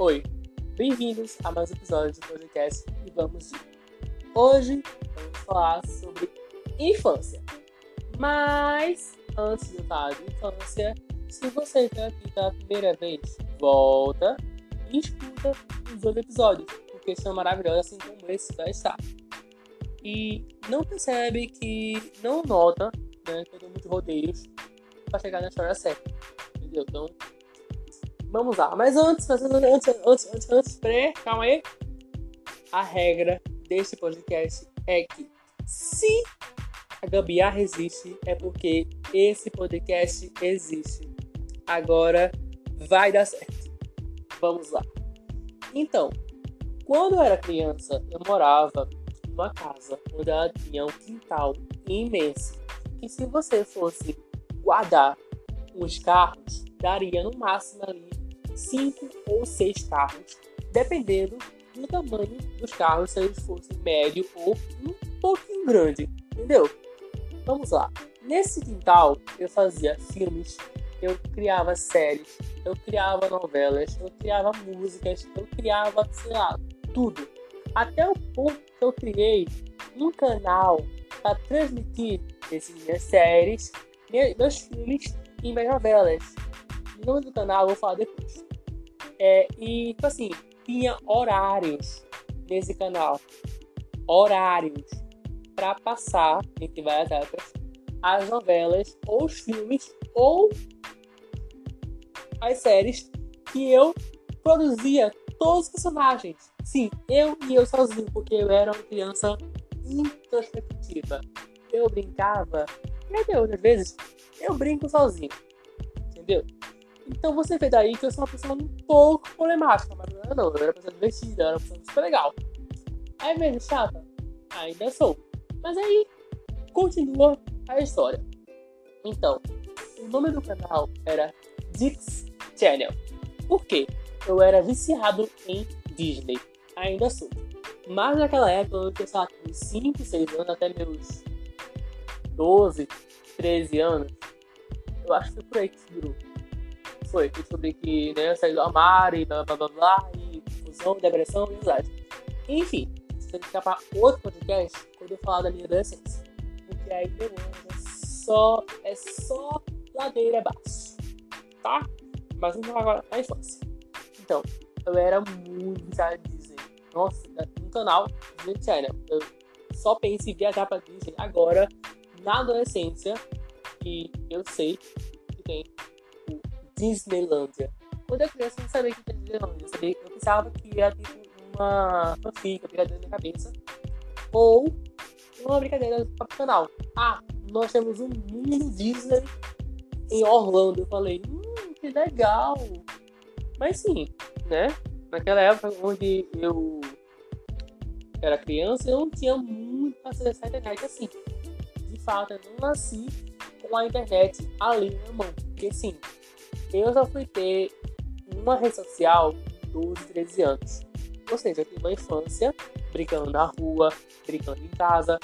Oi, bem-vindos a mais um episódio do podcast e vamos de. Hoje vamos falar sobre infância. Mas antes de falar de infância, se você está aqui pela primeira vez, volta e escuta os outros episódios, porque são maravilhosos assim como esse vai estar. E não percebe que não nota, né, que eu dou muitos rodeios para chegar na história certa. Entendeu? Então, vamos lá. Mas antes, antes, antes, antes, antes, pré, calma aí. A regra deste podcast é que se a gambiarra existe, é porque esse podcast existe. Agora vai dar certo. Vamos lá. Então, quando eu era criança, eu morava numa casa onde ela tinha um quintal imenso. E se você fosse guardar os carros, daria no máximo ali cinco ou seis carros, dependendo do tamanho dos carros, se eles fossem médio ou um pouquinho grande, entendeu? Vamos lá. Nesse quintal eu fazia filmes, eu criava séries, eu criava novelas, eu criava músicas, eu criava, sei lá, tudo. Até o ponto que eu criei um canal para transmitir essas minhas séries, meus filmes e minhas novelas. O nome do canal eu vou falar depois. É, e, tipo assim, tinha horários nesse canal. Horários para passar, entre várias épocas, as novelas, ou os filmes, ou as séries que eu produzia todos os personagens. Sim, eu e eu sozinho, porque eu era uma criança introspectiva. Eu brincava, meu Deus, às vezes eu brinco sozinho, entendeu? Então você vê daí que eu sou uma pessoa um pouco problemática, mas não, não eu era uma pessoa divertida, eu era uma pessoa super legal. É mesmo chata? Ainda sou. Mas aí continua a história. Então, o nome do canal era Dix Channel. Por quê? Eu era viciado em Disney. Ainda sou. Mas naquela época, eu tinha, sei lá, 5, 6 anos, até meus 12, 13 anos. Eu acho que foi por aí que se virou. Foi, que descobri que né, saiu do armário e blá blá blá blá, e confusão, depressão e ansiedade. Enfim, você tem que ficar para outro podcast quando eu falar da minha adolescência. Porque aí, meu é só, é só ladeira abaixo. Tá? Mas vamos falar agora da infância. Então, eu era muito em Disney. Nossa, no canal Disney Channel. Eu só penso em viajar pra Disney agora, na adolescência. E eu sei que tem Disneylandia. Quando eu criança, eu não sabia que tinha Disneylandia. Eu, sabia, eu pensava que era tipo uma uma brincadeira na cabeça. Ou uma brincadeira canal. Ah, nós temos um mundo Disney em Orlando. Eu falei, hum, que legal. Mas sim, né? Naquela época onde eu era criança, eu não tinha muito acesso à internet assim. De fato, eu não nasci com a internet ali na mão. Porque sim, eu só fui ter uma rede social 12, 13 anos. Ou seja, eu tive uma infância brincando na rua, brincando em casa.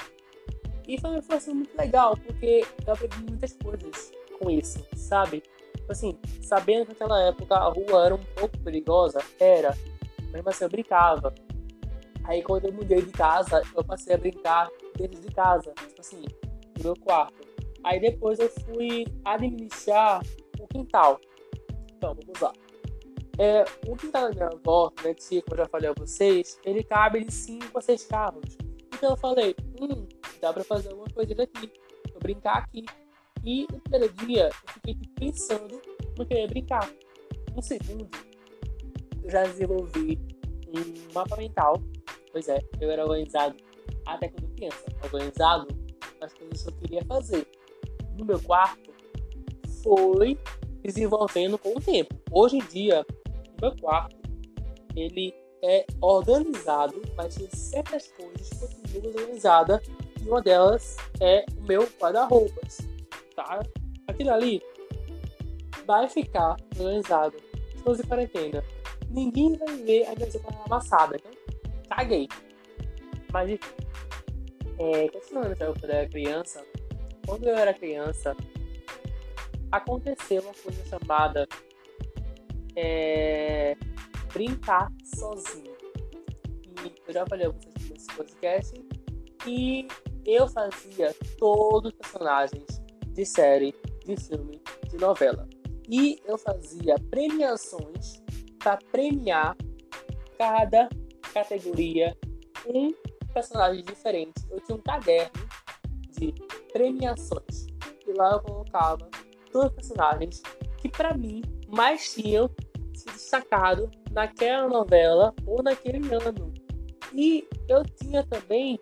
E foi uma infância muito legal, porque eu aprendi muitas coisas com isso, sabe? Tipo assim, sabendo que naquela época a rua era um pouco perigosa, era. Mesmo assim, eu brincava. Aí quando eu mudei de casa, eu passei a brincar dentro de casa, tipo assim, no meu quarto. Aí depois eu fui administrar o quintal. Então, vamos lá. É, o quintal da minha avó, né, tia, como eu já falei a vocês, ele cabe de 5 a 6 carros. Então eu falei, hum, dá pra fazer alguma coisa daqui, pra brincar aqui. E no primeiro dia eu fiquei pensando no que eu ia brincar. No segundo, eu já desenvolvi um mapa mental. Pois é, eu era organizado até quando criança. Organizado nas coisas que eu queria fazer. No meu quarto, foi desenvolvendo com o tempo. Hoje em dia, o meu quarto, ele é organizado, mas tem certas coisas que continuam organizadas. E uma delas é o meu guarda-roupas tá? Aquilo ali vai ficar organizado. Se de quarentena, ninguém vai ver a minha roupa amassada. Então, caguei. Mas, enfim. É, continuando eu criança, quando eu era criança, aconteceu uma coisa chamada é, brincar sozinho. E eu já falei a vocês nesse podcast que eu fazia todos os personagens de série, de filme, de novela. E eu fazia premiações para premiar cada categoria um personagem diferente. Eu tinha um caderno de premiações e lá eu colocava todos os personagens que para mim mais tinham se destacado naquela novela ou naquele ano. E eu tinha também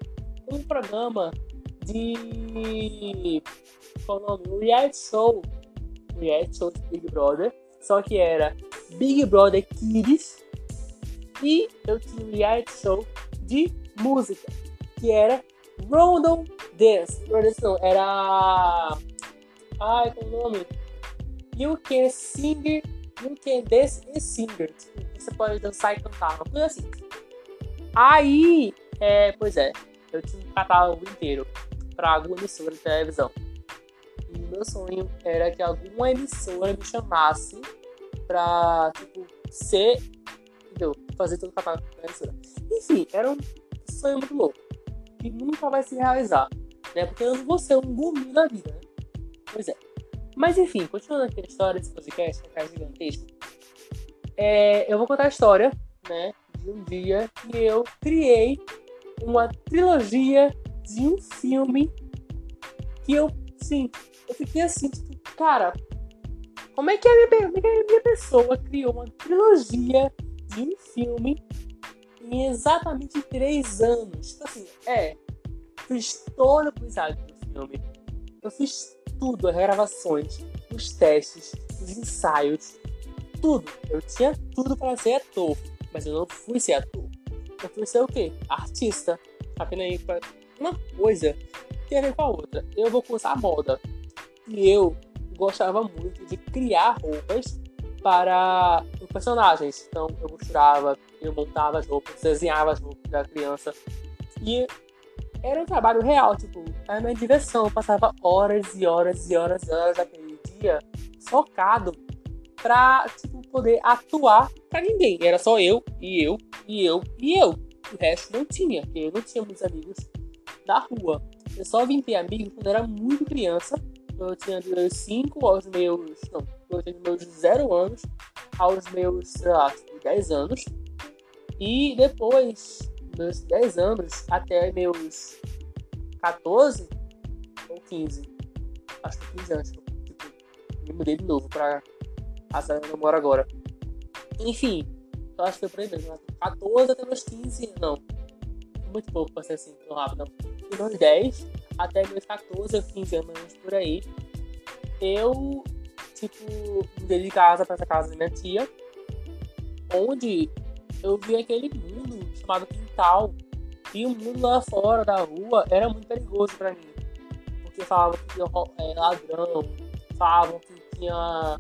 um programa de qual o nome? Reality show. Reality show de Big Brother. Só que era Big Brother Kids. E eu tinha um reality show de música. Que era Random Dance. Dance não, era. Ai, qual o nome? You Can Sing, You Can Dance and. Tipo, você pode dançar e cantar, uma coisa assim. Aí, é, pois é, eu tinha um catálogo inteiro para alguma emissora de televisão. E meu sonho era que alguma emissora me chamasse pra, tipo, ser, entendeu? Fazer todo o catálogo da emissora. Enfim, era um sonho muito louco. Que nunca vai se realizar, né? Porque eu não vou ser um gumi na vida, né? Pois é. Mas enfim, continuando aqui a história desse podcast, que é gigantesco, é, eu vou contar a história, né? De um dia que eu criei uma trilogia de um filme que eu, sim, eu fiquei assim, tipo, cara, como é que a minha, como é que a minha pessoa criou uma trilogia de um filme em exatamente três anos? Tipo assim, é, fiz todo o cuidado do filme, eu fiz tudo, as gravações, os testes, os ensaios, tudo. Eu tinha tudo para ser ator, mas eu não fui ser ator. Eu fui ser o quê? Artista. Vendo aí? Uma coisa tem a ver com a outra. Eu vou cursar moda. E eu gostava muito de criar roupas para os personagens. Então eu costurava, eu montava as roupas, desenhava as roupas da criança. E era um trabalho real, tipo, era minha diversão. Eu passava horas e horas e horas e horas daquele dia focado pra, tipo, poder atuar pra ninguém. Era só eu, e eu, e eu, e eu. O resto não tinha, porque eu não tinha muitos amigos da rua. Eu só vim ter amigos quando era muito criança. Eu tinha dos meus 5 aos meus. Não, eu tinha dos meus 0 anos aos meus, sei lá, 10 anos. E depois meus 10 anos até meus 14 ou 15. Acho que 15 anos. Tipo, me mudei de novo pra a cidade onde eu moro agora. Enfim, eu acho que foi por aí mesmo. 14 até meus 15, não. Muito pouco pra ser assim, tão rápido. De meus 10 até meus 14 ou 15 anos por aí. Eu, tipo, mudei de casa pra essa casa da minha tia. Onde eu vi aquele mundo chamado quintal. E o mundo lá fora da rua era muito perigoso para mim. Porque falavam que tinha é, ladrão, falavam que tinha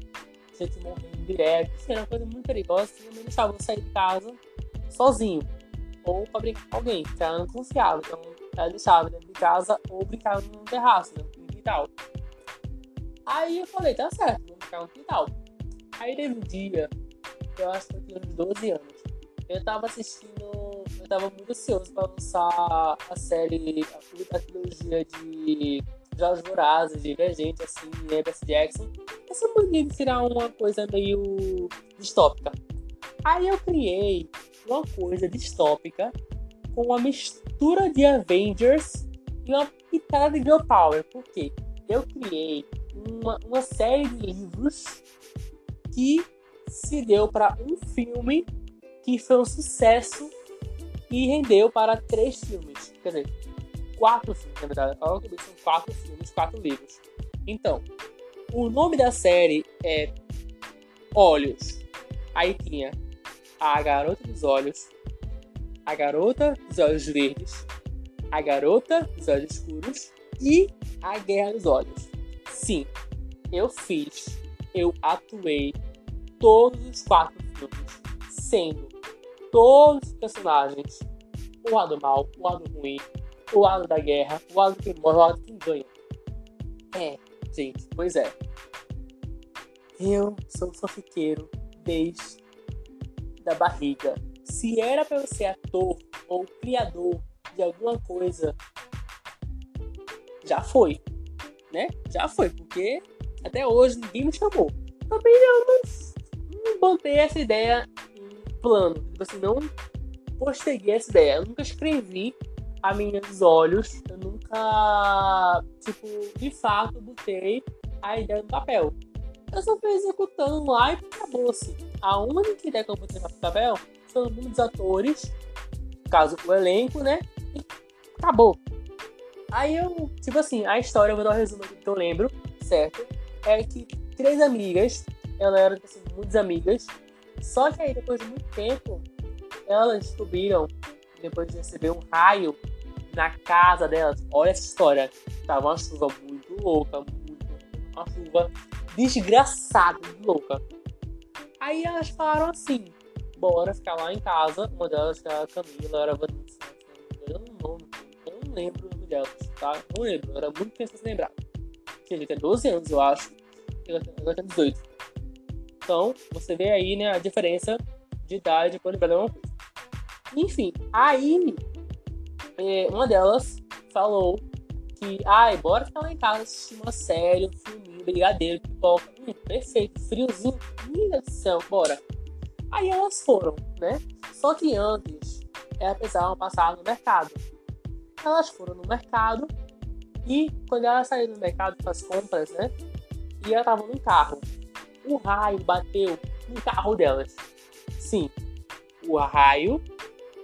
gente morrendo direto. Isso era uma coisa muito perigosa que não me deixava sair de casa sozinho. Ou pra brincar com alguém, porque ela não confiava. Então ela deixava dentro de casa ou brincava no terraço, né, no quintal. Aí eu falei, tá certo, vamos brincar no quintal. Aí teve um dia, eu acho que eu tinha uns 12 anos. Eu tava assistindo eu tava muito ansioso para lançar a série, a, trilogia de Jogos Vorazes, Divergente, assim, né, Percy Jackson. Essa mania de tirar uma coisa meio distópica. Aí eu criei uma coisa distópica com uma mistura de Avengers e uma pitada de Girl Power. Por quê? Eu criei uma, uma série de livros que se deu para um filme que foi um sucesso e rendeu para três filmes. Quer dizer, quatro filmes, na verdade. Olha que são quatro filmes, quatro livros. Então, o nome da série é Olhos. Aí tinha A Garota dos Olhos, A Garota dos Olhos Verdes, A Garota dos Olhos Escuros e A Guerra dos Olhos. Sim, eu fiz, eu atuei todos os quatro filmes, sendo todos os personagens. O lado mal, o lado ruim, o lado da guerra, o lado que morre, o lado que ganha. É, gente, pois é. Eu sou fanfiqueiro desde da barriga. Se era para eu ser ator ou criador de alguma coisa, já foi, né? Já foi, porque até hoje ninguém me chamou. Também não, mas não botei essa ideia plano. Tipo assim, não posterguei essa ideia. Eu nunca escrevi a minhas olhos. Eu nunca, tipo, de fato, botei a ideia no papel. Eu só fui executando lá e acabou-se. A única ideia que eu botei no papel número dos atores, caso o elenco, né? E acabou. Aí eu, tipo assim, a história, eu vou dar um resumo que eu lembro, certo? É que três amigas, elas eram assim, muitas amigas, só que aí depois de muito tempo, elas descobriram, depois de receber um raio na casa delas, olha essa história, tava uma chuva muito louca, muito, uma chuva desgraçada, louca. Aí elas falaram assim, bora ficar lá em casa, uma delas que era a Camila, era a Vanessa, eu não, não lembro o nome delas, tá? Não lembro, era muito tempo sem lembrar. Tinha 12 anos, eu acho, ela tem 18. Então, você vê aí, né, a diferença de idade quando de uma coisa. Enfim, aí é, uma delas falou que, ai, bora ficar lá em casa assistir uma série, um brigadeiro, pipoca. Hum, perfeito, friozinho, minha do céu, bora. Aí elas foram, né? Só que antes, elas precisavam passar no mercado. Elas foram no mercado e quando elas saíram do mercado para as compras, né? E elas estavam no carro. O raio bateu no carro delas. Sim, o raio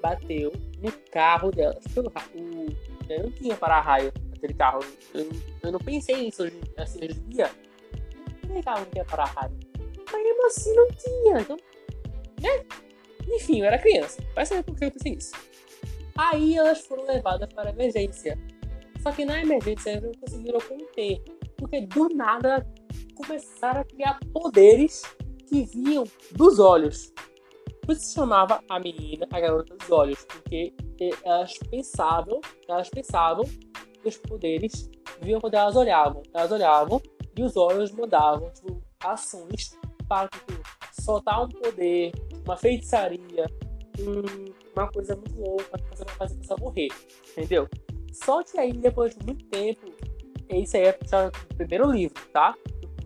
bateu no carro delas. Eu não tinha para-raio naquele carro. Eu, eu, não pensei nisso hoje, assim, hoje em dia. Carro não tinha para-raio. Mas mesmo assim não tinha. Então, né? Enfim, eu era criança. Vai saber por que eu pensei isso. Aí elas foram levadas para a emergência. Só que na emergência elas não conseguiram conter. Porque do nada começaram a criar poderes que vinham dos olhos. Por isso se chamava a menina a garota dos olhos, porque elas pensavam, elas pensavam que os poderes vinham quando elas olhavam. Elas olhavam e os olhos mudavam tipo, ações para tipo, soltar um poder, uma feitiçaria, um, uma coisa muito louca que você vai fazer a pessoa morrer, entendeu? Só que aí, depois de muito tempo, isso aí é no primeiro livro, tá?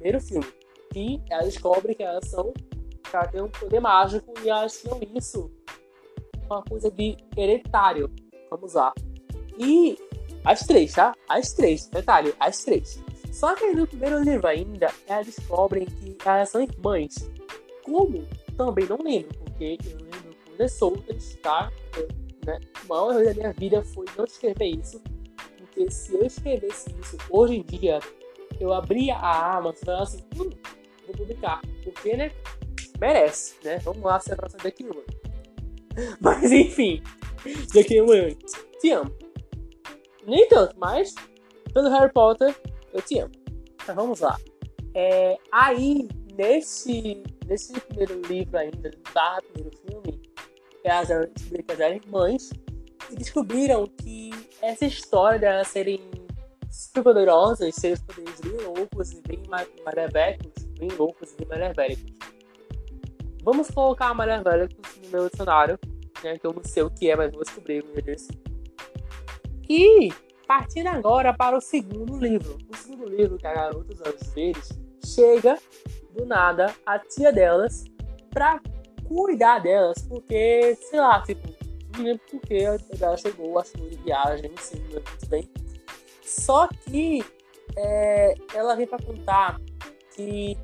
Primeiro filme. E ela descobre que elas são cara tem um poder mágico e tinham isso. Uma coisa de hereditário. Vamos lá. E as três, tá? As três, detalhe, as três. Só que no primeiro livro ainda, elas descobrem que elas são irmãs. Como? Também não lembro, porque eu lembro coisas soltas, tá? Eu, né? O maior erro da minha vida foi não escrever isso. Porque se eu escrevesse isso hoje em dia, eu abria a Amazon falava assim, hum, vou publicar. Porque, né? merece, né? Vamos lá ser a próxima Jack Wood. Mas enfim, Jack Wood, te amo. Nem tanto, mas pelo Harry Potter, eu te amo. Então vamos lá. É, aí, nesse, nesse primeiro livro ainda, barra primeiro filme, elas descobriram que elas eram irmãs descobriram que essa história de elas serem super poderosas, serem poderes bem loucos e bem maravecos, bem loucos e maravecos, Vamos colocar a Velha no meu dicionário, né? Que eu não sei o que é, mas vou descobrir um dia desse. E partindo agora para o segundo livro. O segundo livro, que é a Garota dos Verdes, chega do nada a tia delas pra cuidar delas, porque, sei lá, tipo, não lembro porque ela chegou, acho que viagem, não sei muito bem. Só que é, ela vem pra contar que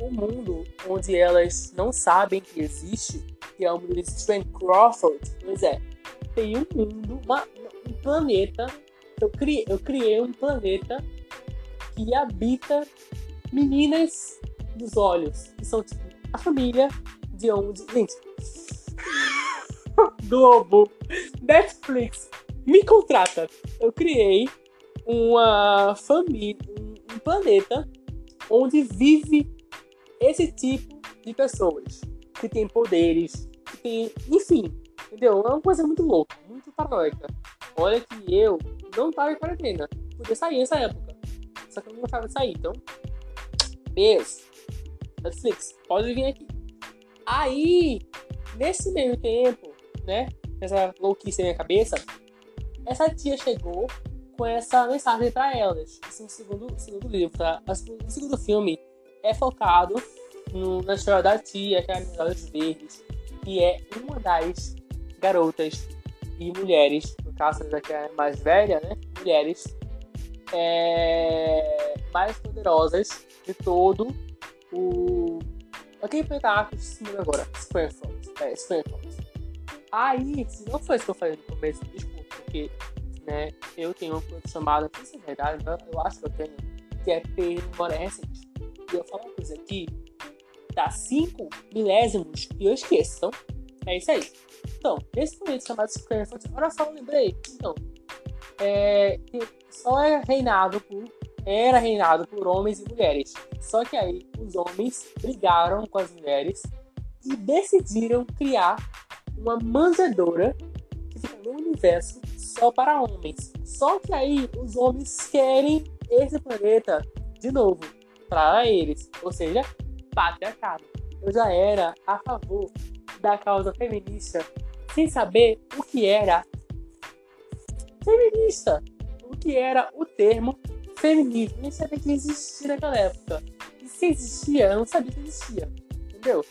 um mundo onde elas não sabem que existe, que é o mundo de Stan Crawford. Pois é, tem um mundo, uma, um planeta. Eu criei, eu criei um planeta que habita meninas dos olhos, que são tipo a família de onde. Gente, Globo, Netflix, me contrata. Eu criei uma família, um planeta onde vive esse tipo de pessoas que tem poderes, que tem, enfim, entendeu? É uma coisa muito louca, muito paranoica. Olha que eu não tava em quarentena, podia sair nessa época, só que eu não gostava de sair, então, beijo. Netflix, pode vir aqui. Aí, nesse meio tempo, né? Nessa louquice na minha cabeça, essa tia chegou com essa mensagem para elas. Esse é o segundo, segundo livro, tá? O segundo filme é focado no, na história da tia, que é a Olhos Verdes, que é uma das garotas e mulheres, no caso da que é mais velha, né? Mulheres é, mais poderosas de todo o. Aquele cinema agora, Springfield. É. Aí, se não foi isso que eu falei no começo, desculpa, porque né, eu tenho uma coisa chamada, não sei se é verdade, eu acho que eu tenho, que é memória recente. E eu falo uma coisa aqui, dá 5 milésimos e eu esqueço. Então, é isso aí. Então, nesse momento chamado Springfield, olha só, eu lembrei. Então, é, só é reinado por era reinado por homens e mulheres. Só que aí os homens brigaram com as mulheres e decidiram criar uma manjedoura no universo só para homens. Só que aí os homens querem esse planeta de novo para eles, ou seja, patriarcado. Eu já era a favor da causa feminista sem saber o que era feminista, o que era o termo feminismo, nem sabia que existia naquela época. E se existia, eu não sabia que existia, entendeu?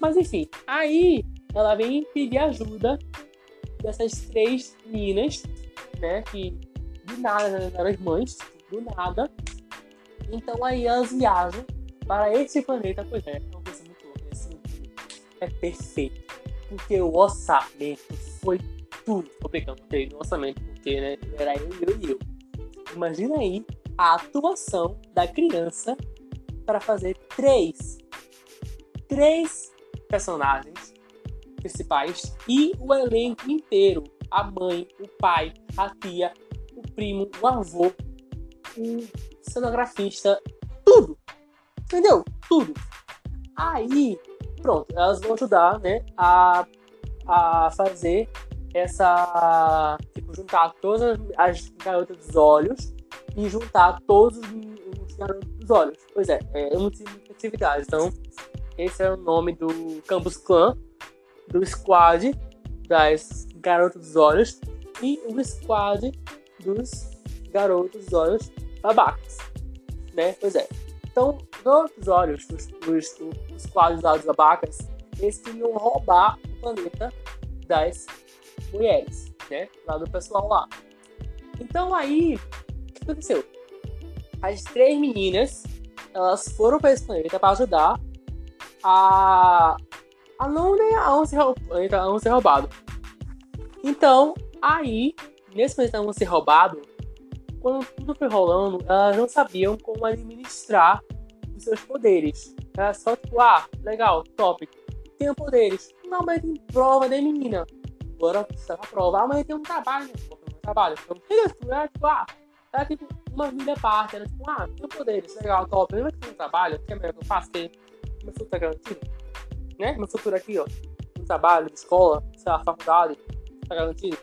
Mas enfim, aí ela vem pedir ajuda dessas três meninas, né, que de nada eram as mães, do nada. Então aí elas viajam para esse planeta, pois é, é uma coisa muito louca, esse é perfeito, porque o orçamento foi tudo. Tô tem no orçamento, porque né, era eu, eu e eu. Imagina aí a atuação da criança para fazer três, três personagens principais e o elenco inteiro, a mãe, o pai, a tia, o primo, o avô, o cenografista, tudo, entendeu? Tudo. Aí, pronto, elas vão ajudar, né, a, a fazer essa, tipo, juntar todas as garotas dos olhos e juntar todos os garotos dos olhos. Pois é, é multiplicidade. Então, esse é o nome do Campus Clan, do squad das garotas dos olhos e o squad dos garotos dos olhos babacas. Né? Pois é. Então, dos olhos, os, os, os squads dos babacas, eles queriam roubar o planeta das mulheres, né? Lá do pessoal lá. Então aí aconteceu? As três meninas, elas foram para esse planeta para ajudar a, a não, né, a não, ser, a não ser roubado. Então, aí, nesse planeta não ser roubado, quando tudo foi rolando, elas não sabiam como administrar os seus poderes. Era só tipo, ah, legal, top. Tenho poderes. Não, mas tem prova, né, menina? Agora precisa prova. Ah, mas tem um trabalho, né? Um trabalho. Então, tipo, ah, era tipo uma vida parte, era tipo, ah, tenho poderes, legal, top. Lembra que tem um trabalho, que é melhor que eu faço, que meu futuro tá garantido? Né? Meu futuro aqui, ó. Um trabalho, escola, sei lá, faculdade, tá garantido.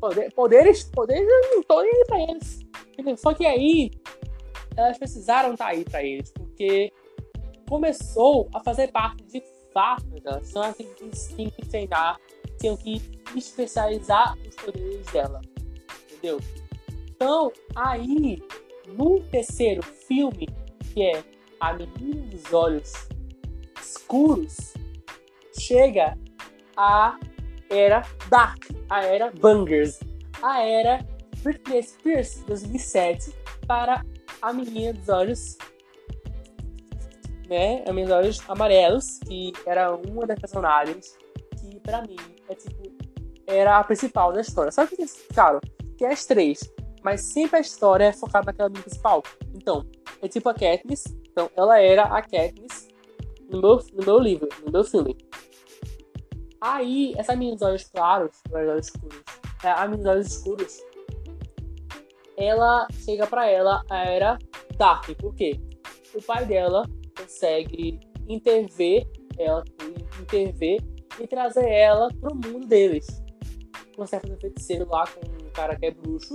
Poder, poderes, poderes eu não tô nem aí pra eles. Só que aí, elas precisaram estar tá aí pra eles, porque começou a fazer parte de fato delas. Então elas tinham que treinar, tinham que especializar os poderes dela. Entendeu? Então, aí, no terceiro filme, que é A Menina dos Olhos Escuros, chega a era Dark, a era Bangers, a era Britney Spears 2007 para a Menina dos Olhos né, a Menina dos Olhos Amarelos, que era uma das personagens que, para mim, é tipo, era a principal da história. Só que, claro, que as três mas sempre a história é focada naquela menina principal. Então, é tipo a Katniss. Então, ela era a Katniss no meu, no meu livro, no meu filme. Aí, essa menina dos olhos claros, olhos escuros, é, a menina dos olhos escuros, ela chega pra ela a era Dark. Por quê? O pai dela consegue intervir, ela intervir e trazer ela pro mundo deles. Consegue fazer feiticeiro lá com um cara que é bruxo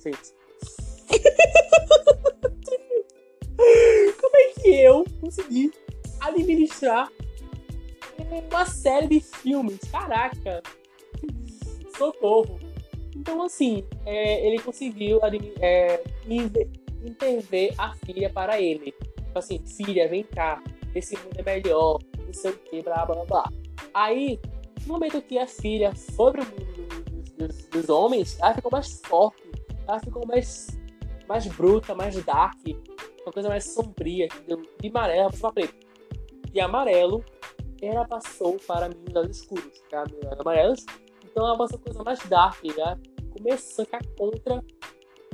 Gente. Como é que eu consegui administrar uma série de filmes. Caraca! Socorro! Então, assim, é, ele conseguiu é, interver a filha para ele. Tipo assim, filha, vem cá, esse mundo é melhor, não sei o que, blá blá blá. Aí, no momento que a filha foi pro mundo dos, dos, dos homens, ela ficou mais forte, ela ficou mais, mais bruta, mais dark, uma coisa mais sombria, de amarelo para preto. De amarelo, ela passou para meninos escuros, tá? amarelos. Então ela passou coisa mais dark, né? Começou a ficar contra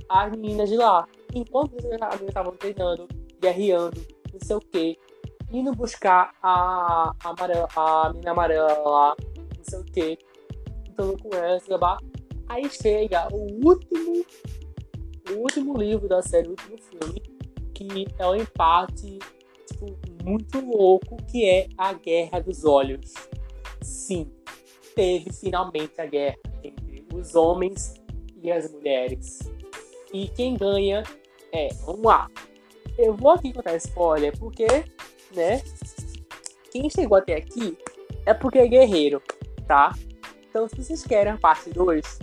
as meninas de lá. Enquanto as meninas estavam treinando, guerreando, não sei o que, indo buscar a, a, amarela, a menina amarela lá, não sei o que, então com ela, aí chega o último, o último livro da série, o último filme, que é o empate tipo, muito louco, que é a Guerra dos Olhos. Sim, teve finalmente a guerra entre os homens e as mulheres. E quem ganha é, vamos lá. Eu vou aqui contar spoiler porque, né? Quem chegou até aqui é porque é guerreiro, tá? Então, se vocês querem a parte 2,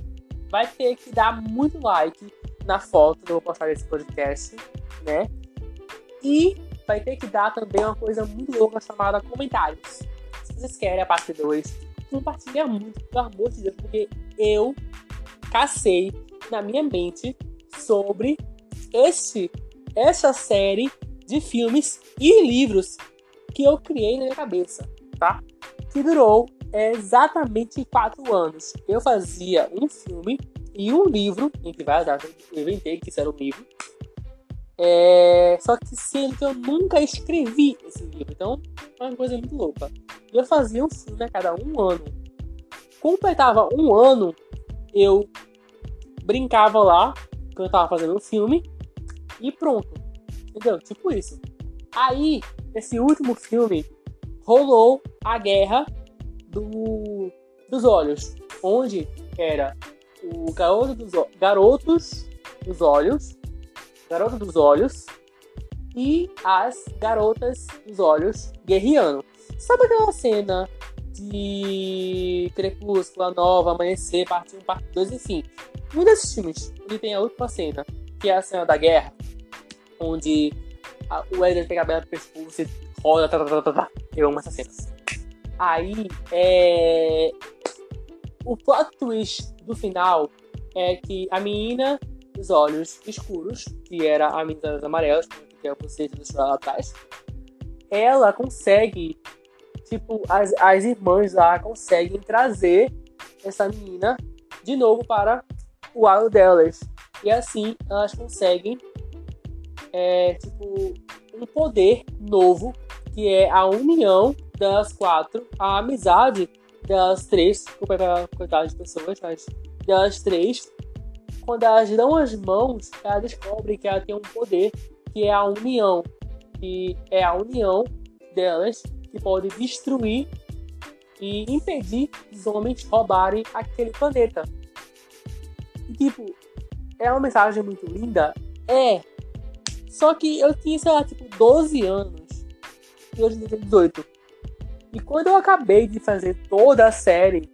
vai ter que dar muito like na foto que eu vou postar desse podcast, né? E vai ter que dar também uma coisa muito louca chamada comentários. Se vocês querem a parte 2, compartilha muito, pelo amor de Deus, porque eu cacei na minha mente sobre este, essa série de filmes e livros que eu criei na minha cabeça, tá? Que durou exatamente quatro anos. Eu fazia um filme e um livro, entre várias eu inventei que isso era um livro. É... Só que sendo que eu nunca escrevi esse livro, então é uma coisa muito louca. E eu fazia um filme a cada um ano. Completava um ano, eu brincava lá, que eu tava fazendo um filme, e pronto. Entendeu? Tipo isso. Aí, nesse último filme, rolou a guerra do, dos olhos, onde era o garoto dos, garotos dos olhos, garoto dos olhos e as garotas dos olhos guerreando. Sabe aquela cena de Crepúsculo, Nova, Amanhecer, parte 1, parte 2, enfim. Um desses filmes, onde tem a última cena, que é a cena da guerra, onde a, o Edward pega a Bela pescoço e roda, tá, tá, tá, tá, tá. Eu amo essas cenas. Aí, é... O plot twist do final é que a menina dos olhos escuros, que era a menina das amarelas, que é o conceito do lá atrás, ela consegue, tipo, as, as irmãs lá conseguem trazer essa menina de novo para o lado delas. E assim elas conseguem é, tipo, um poder novo, que é a união das quatro, a amizade das três, desculpa quantidade de pessoas, mas das três, quando elas dão as mãos, ela descobre que ela tem um poder, que é a união, que é a união delas que pode destruir e impedir os homens roubarem aquele planeta. E, tipo, é uma mensagem muito linda? É, só que eu tinha, sei lá, tipo, 12 anos. E hoje eu tenho 18. E quando eu acabei de fazer toda a série,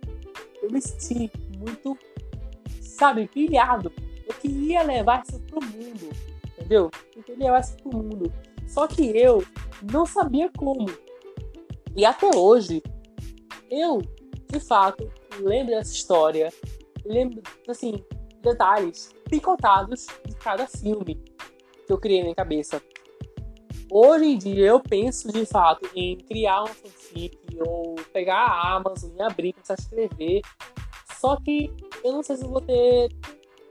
eu me senti muito, sabe, pilhado. Eu queria levar isso pro mundo. Entendeu? Eu queria levar isso pro mundo. Só que eu não sabia como. E até hoje, eu, de fato, lembro dessa história. Lembro, assim, detalhes picotados de cada filme que eu criei na minha cabeça. Hoje em dia eu penso de fato em criar um fanfic ou pegar a Amazon e abrir, começar a escrever. Só que eu não sei se vou ter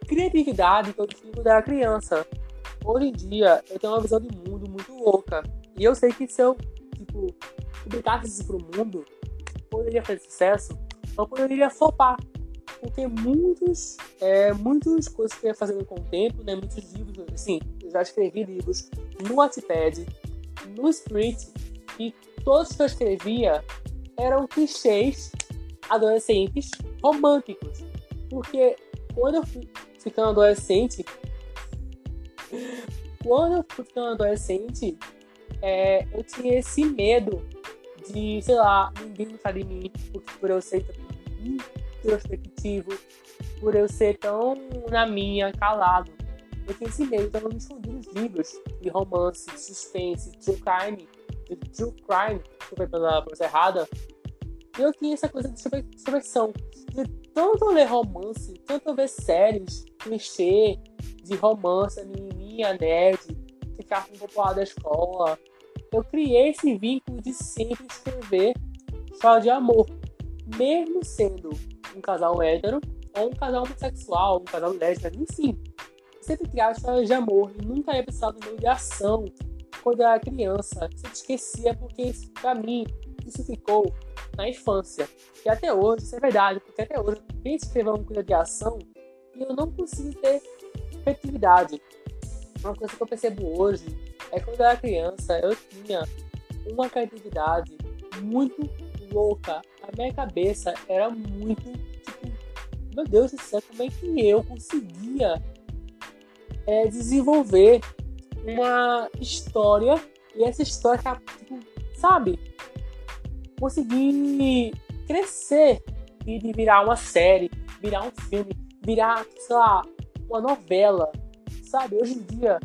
criatividade que eu tive era criança. Hoje em dia eu tenho uma visão de mundo muito louca. E eu sei que se eu tipo, publicasse isso pro mundo, poderia fazer sucesso, ou poderia flopar porque muitos, é, muitas coisas que eu ia fazendo com o tempo, né, muitos livros, assim, eu já escrevi livros no Wattpad, no Sprint, e todos que eu escrevia eram clichês adolescentes românticos. Porque quando eu fui ficando adolescente, quando eu fui ficando adolescente, é, eu tinha esse medo de, sei lá, ninguém gostar de mim por eu ser tão introspectivo, por eu ser tão na minha, calado. Eu tinha esse medo, então eu me escondi nos livros de romance, suspense, true crime, de true crime, desculpa pela coisa errada. E eu tinha essa coisa de subversão. De tanto ler romance, tanto ver séries, clichê, de romance, menininha, nerd, ficar com popular da escola. Eu criei esse vínculo de sempre escrever só de amor. Mesmo sendo um casal hétero, ou um casal homossexual, um casal lésbico, enfim. Sempre criava histórias de amor e nunca ia precisar do meio de ação quando eu era criança. Sempre esquecia porque pra mim, isso ficou na infância. E até hoje, isso é verdade, porque até hoje eu tento escrever uma coisa de ação e eu não consigo ter efetividade. Uma coisa que eu percebo hoje é que quando eu era criança eu tinha uma criatividade muito louca. A minha cabeça era muito tipo, meu Deus do céu, como é que eu conseguia é, desenvolver uma história e essa história, tipo, sabe, conseguir crescer e de virar uma série, virar um filme, virar, sei lá, uma novela, sabe? Hoje em dia,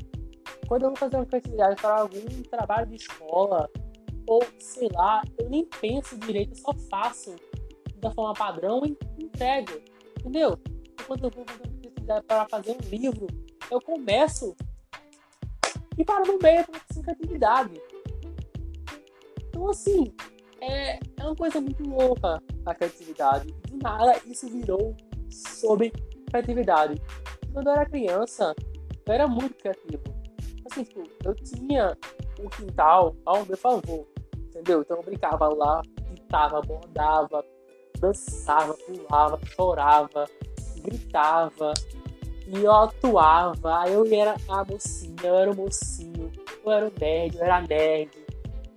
quando eu vou fazer uma criatividade para algum trabalho de escola, ou sei lá, eu nem penso direito, eu só faço da forma padrão e entrego, entendeu? E quando eu vou fazer uma criatividade para fazer um livro, eu começo e paro no meio para fazer criatividade. Então, assim, é, é uma coisa muito louca a criatividade. Do nada, isso virou sobre criatividade. Quando eu era criança, eu era muito criativo. Assim, tipo, eu tinha um quintal ao meu favor, entendeu? Então eu brincava lá, pintava, bordava, dançava, pulava, chorava, gritava, e eu atuava. Eu era a mocinha, eu era o mocinho, eu era o nerd, eu era nerd.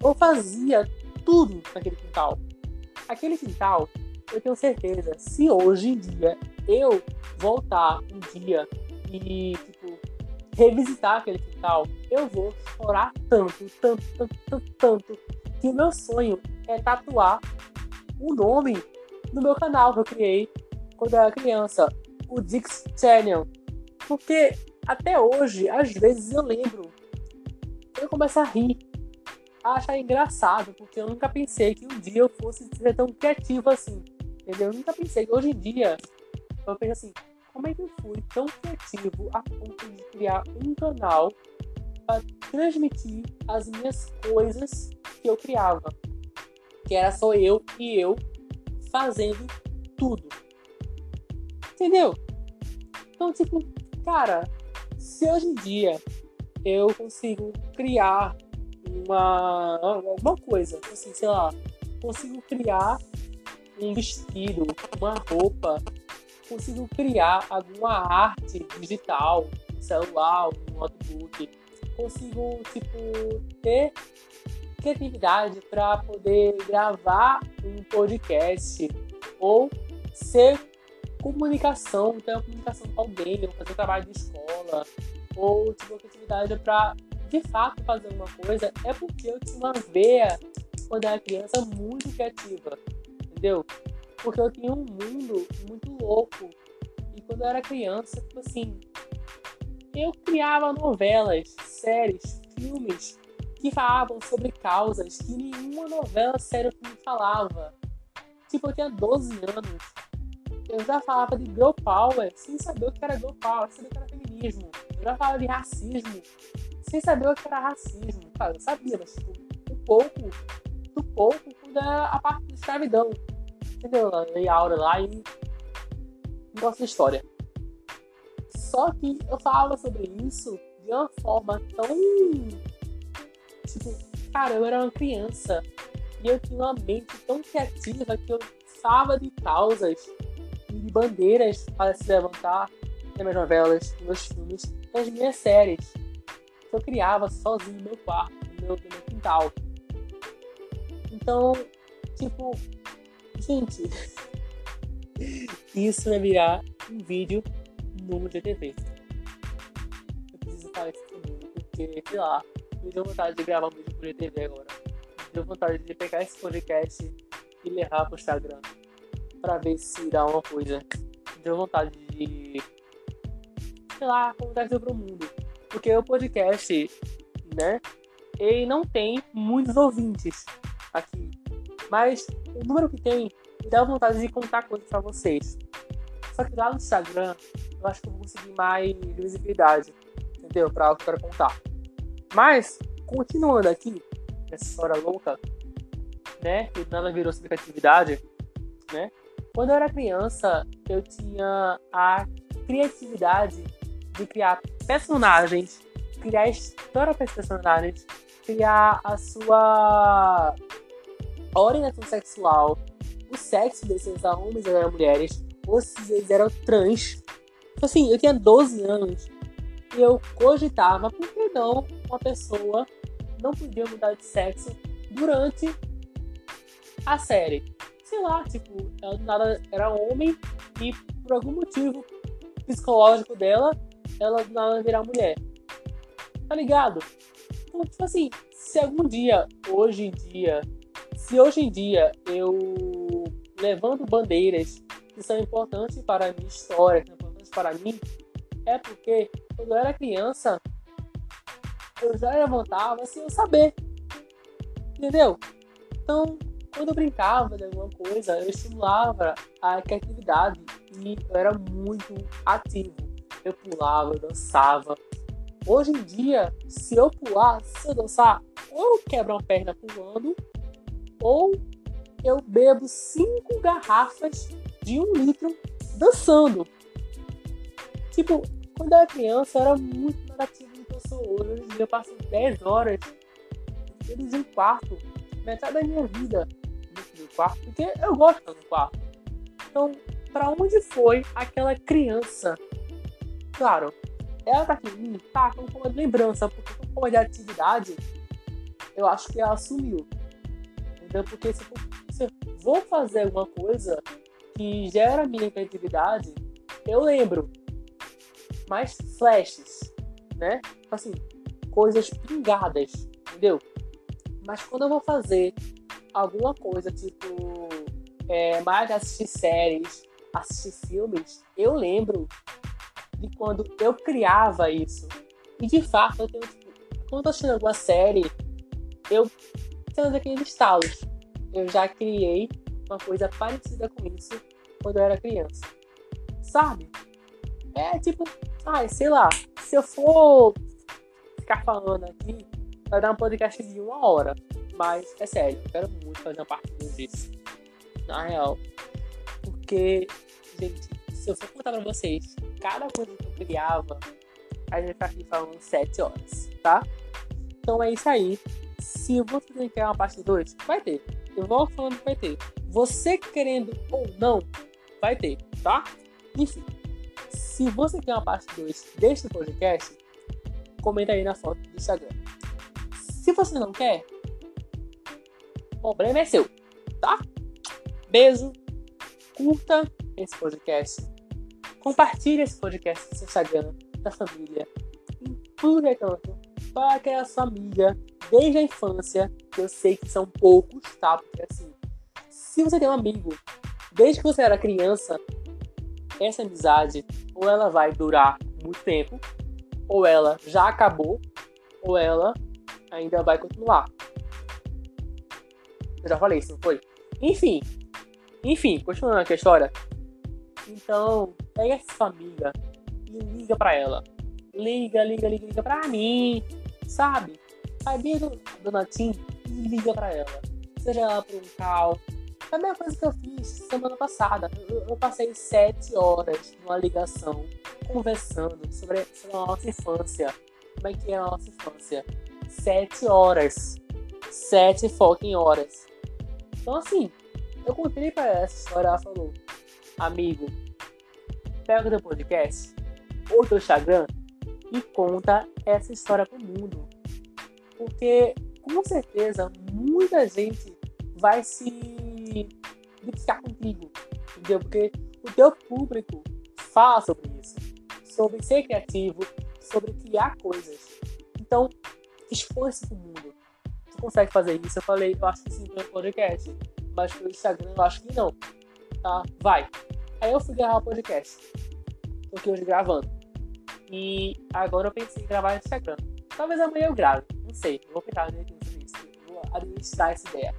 Eu fazia tudo naquele quintal. Aquele quintal, eu tenho certeza, se hoje em dia eu voltar um dia e, tipo, revisitar aquele quintal, eu vou chorar tanto, tanto, tanto, tanto, tanto, que o meu sonho é tatuar o nome no meu canal que eu criei quando eu era criança, o Dix Channel. Porque até hoje, às vezes eu lembro, eu começo a rir achar engraçado, porque eu nunca pensei que um dia eu fosse ser tão criativo assim. Entendeu? Eu nunca pensei hoje em dia eu penso assim, como é que eu fui tão criativo a ponto de criar um canal para transmitir as minhas coisas que eu criava? Que era só eu e eu fazendo tudo. Entendeu? Então, tipo, cara, se hoje em dia eu consigo criar uma alguma coisa, assim, sei lá, consigo criar um vestido, uma roupa, consigo criar alguma arte digital, no celular, no notebook, consigo tipo ter criatividade para poder gravar um podcast ou ser comunicação, ter uma comunicação com alguém, fazer trabalho de escola, ou tipo criatividade para de fato fazer uma coisa é porque eu tinha uma veia quando era criança muito criativa, entendeu? Porque eu tinha um mundo muito louco. E quando eu era criança, tipo assim, eu criava novelas, séries, filmes que falavam sobre causas que nenhuma novela séria me falava. Tipo, eu tinha 12 anos. Eu já falava de girl power sem saber o que era girl power, sem saber o que era feminismo. Eu já falava de racismo sem saber o que era racismo. Eu sabia, mas tipo, um pouco, do pouco, quando era a parte da escravidão. Entendeu? E a aura lá e nossa história. Só que eu falava sobre isso de uma forma tão. Tipo, cara, eu era uma criança e eu tinha uma mente tão criativa que eu falava de causas e de bandeiras para se levantar nas minhas novelas, nos meus filmes, nas minhas séries eu criava sozinho no meu quarto, no meu, no meu quintal. Então, tipo, gente, isso vai virar um vídeo no GTV. Eu preciso falar isso comigo, porque, sei lá, me deu vontade de gravar um vídeo pro GTV agora. deu vontade de pegar esse podcast e levar pro Instagram para ver se dá uma coisa. Deu vontade de, sei lá, contar isso pro mundo. Porque o podcast, né, ele não tem muitos ouvintes aqui. Mas o número que tem me dá vontade de contar coisas para vocês. Só que lá no Instagram, eu acho que eu vou conseguir mais visibilidade, entendeu? Para o que eu quero contar. Mas, continuando aqui, essa história louca, né? Que nada virou sobre criatividade, né? Quando eu era criança, eu tinha a criatividade de criar personagens, criar história para esses personagens, criar a sua orientação sexual, o sexo desses homens e mulheres, ou se eles eram trans. Tipo assim, eu tinha 12 anos e eu cogitava, por que não uma pessoa não podia mudar de sexo durante a série? Sei lá, tipo, ela nada era homem e por algum motivo psicológico dela, ela do virar mulher. Tá ligado? Então, tipo assim, se algum dia, hoje em dia, se hoje em dia eu levanto bandeiras que são importantes para a minha história, que são importantes para mim, é porque quando eu era criança, eu já levantava sem eu saber. Entendeu? Então, quando eu brincava de alguma coisa, eu estimulava a criatividade e eu era muito ativo. Eu pulava, eu dançava. Hoje em dia, se eu pular, se eu dançar, ou quebro uma perna pulando, ou eu bebo cinco garrafas de um litro dançando. Tipo, quando eu era criança, eu era muito mais ativo do que eu sou hoje. Hoje em dia eu passo 10 horas dentro um quarto, metade da minha vida dentro do quarto, porque eu gosto de estar no quarto. Então, para onde foi aquela criança? Claro, ela tá aqui tá com de lembrança, porque com forma de atividade, eu acho que ela sumiu. Entendeu? Porque se, eu vou fazer alguma coisa que gera minha criatividade, eu lembro. Mais flashes, né? Assim, coisas pingadas, entendeu? Mas quando eu vou fazer alguma coisa, tipo, é, mais assistir séries, assistir filmes, eu lembro de quando eu criava isso. E de fato, eu tenho, quando eu tô assistindo alguma série, eu tenho aqueles estalos. Eu já criei uma coisa parecida com isso quando eu era criança. Sabe? É tipo, ai, sei lá, se eu for ficar falando aqui, vai dar um podcast de uma hora. Mas é sério, eu quero muito fazer uma parte disso. Na real. Porque, gente, se eu for contar pra vocês cada coisa que eu criava, a gente ficar aqui falando sete horas, tá? Então é isso aí. Se você quer uma parte 2, vai ter. Eu vou falando que vai ter. Você querendo ou não, vai ter, tá? Enfim, se você quer uma parte 2 deste podcast, comenta aí na foto do Instagram. Se você não quer, o problema é seu, tá? Beijo, curta esse podcast, compartilhe esse podcast no seu Instagram, da família, em tudo é para que a sua amiga, desde a infância, que eu sei que são poucos, tá? Porque assim, se você tem um amigo desde que você era criança, essa amizade ou ela vai durar muito tempo, ou ela já acabou, ou ela ainda vai continuar. Eu já falei isso, não foi? Enfim, enfim, continuando aqui a história. Então, pega essa amiga e liga pra ela. Liga, liga, liga, liga pra mim, sabe? Aí, do Dona Tim e liga pra ela. Seja ela por um call, é a mesma coisa que eu fiz semana passada. Eu, eu passei sete horas numa ligação conversando sobre, sobre a nossa infância. Como é que é a nossa infância? Sete horas. Sete fucking horas. Então, assim, eu contei pra ela essa história. Ela falou: Amigo, pega o teu podcast ou teu Instagram e conta essa história pro mundo. Porque, com certeza, muita gente vai se de ficar contigo, entendeu? Porque o teu público fala sobre isso, sobre ser criativo, sobre criar coisas. Então, expõe-se pro mundo. Tu consegue fazer isso? Eu falei, eu acho que sim pelo podcast. Mas pelo Instagram eu acho que não. Tá? Vai. Aí eu fui gravar o podcast. Aqui hoje gravando. E agora eu pensei em gravar no Instagram. Talvez amanhã eu grave. Não sei. Vou pensar sobre isso. Vou administrar essa ideia.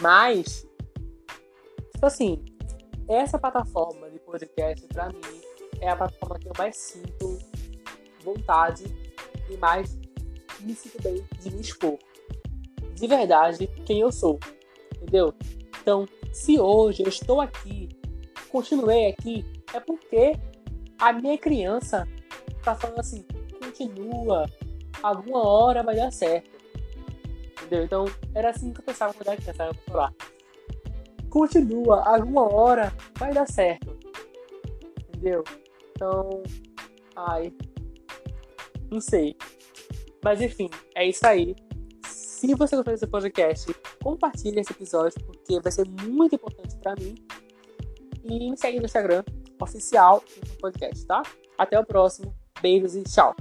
Mas, tipo assim, essa plataforma de podcast, pra mim, é a plataforma que eu mais sinto vontade e mais me sinto bem de me expor. De verdade, quem eu sou. Entendeu? Então, se hoje eu estou aqui, continuei aqui, é porque a minha criança tá falando assim, continua, alguma hora vai dar certo. Entendeu? Então, era assim que eu pensava quando era criança, eu falar. Continua, alguma hora vai dar certo. Entendeu? Então, ai, não sei. Mas enfim, é isso aí. Se você gostou desse podcast, compartilhe esse episódio, porque vai ser muito importante para mim. E me segue no Instagram, oficial do podcast, tá? Até o próximo. Beijos e tchau.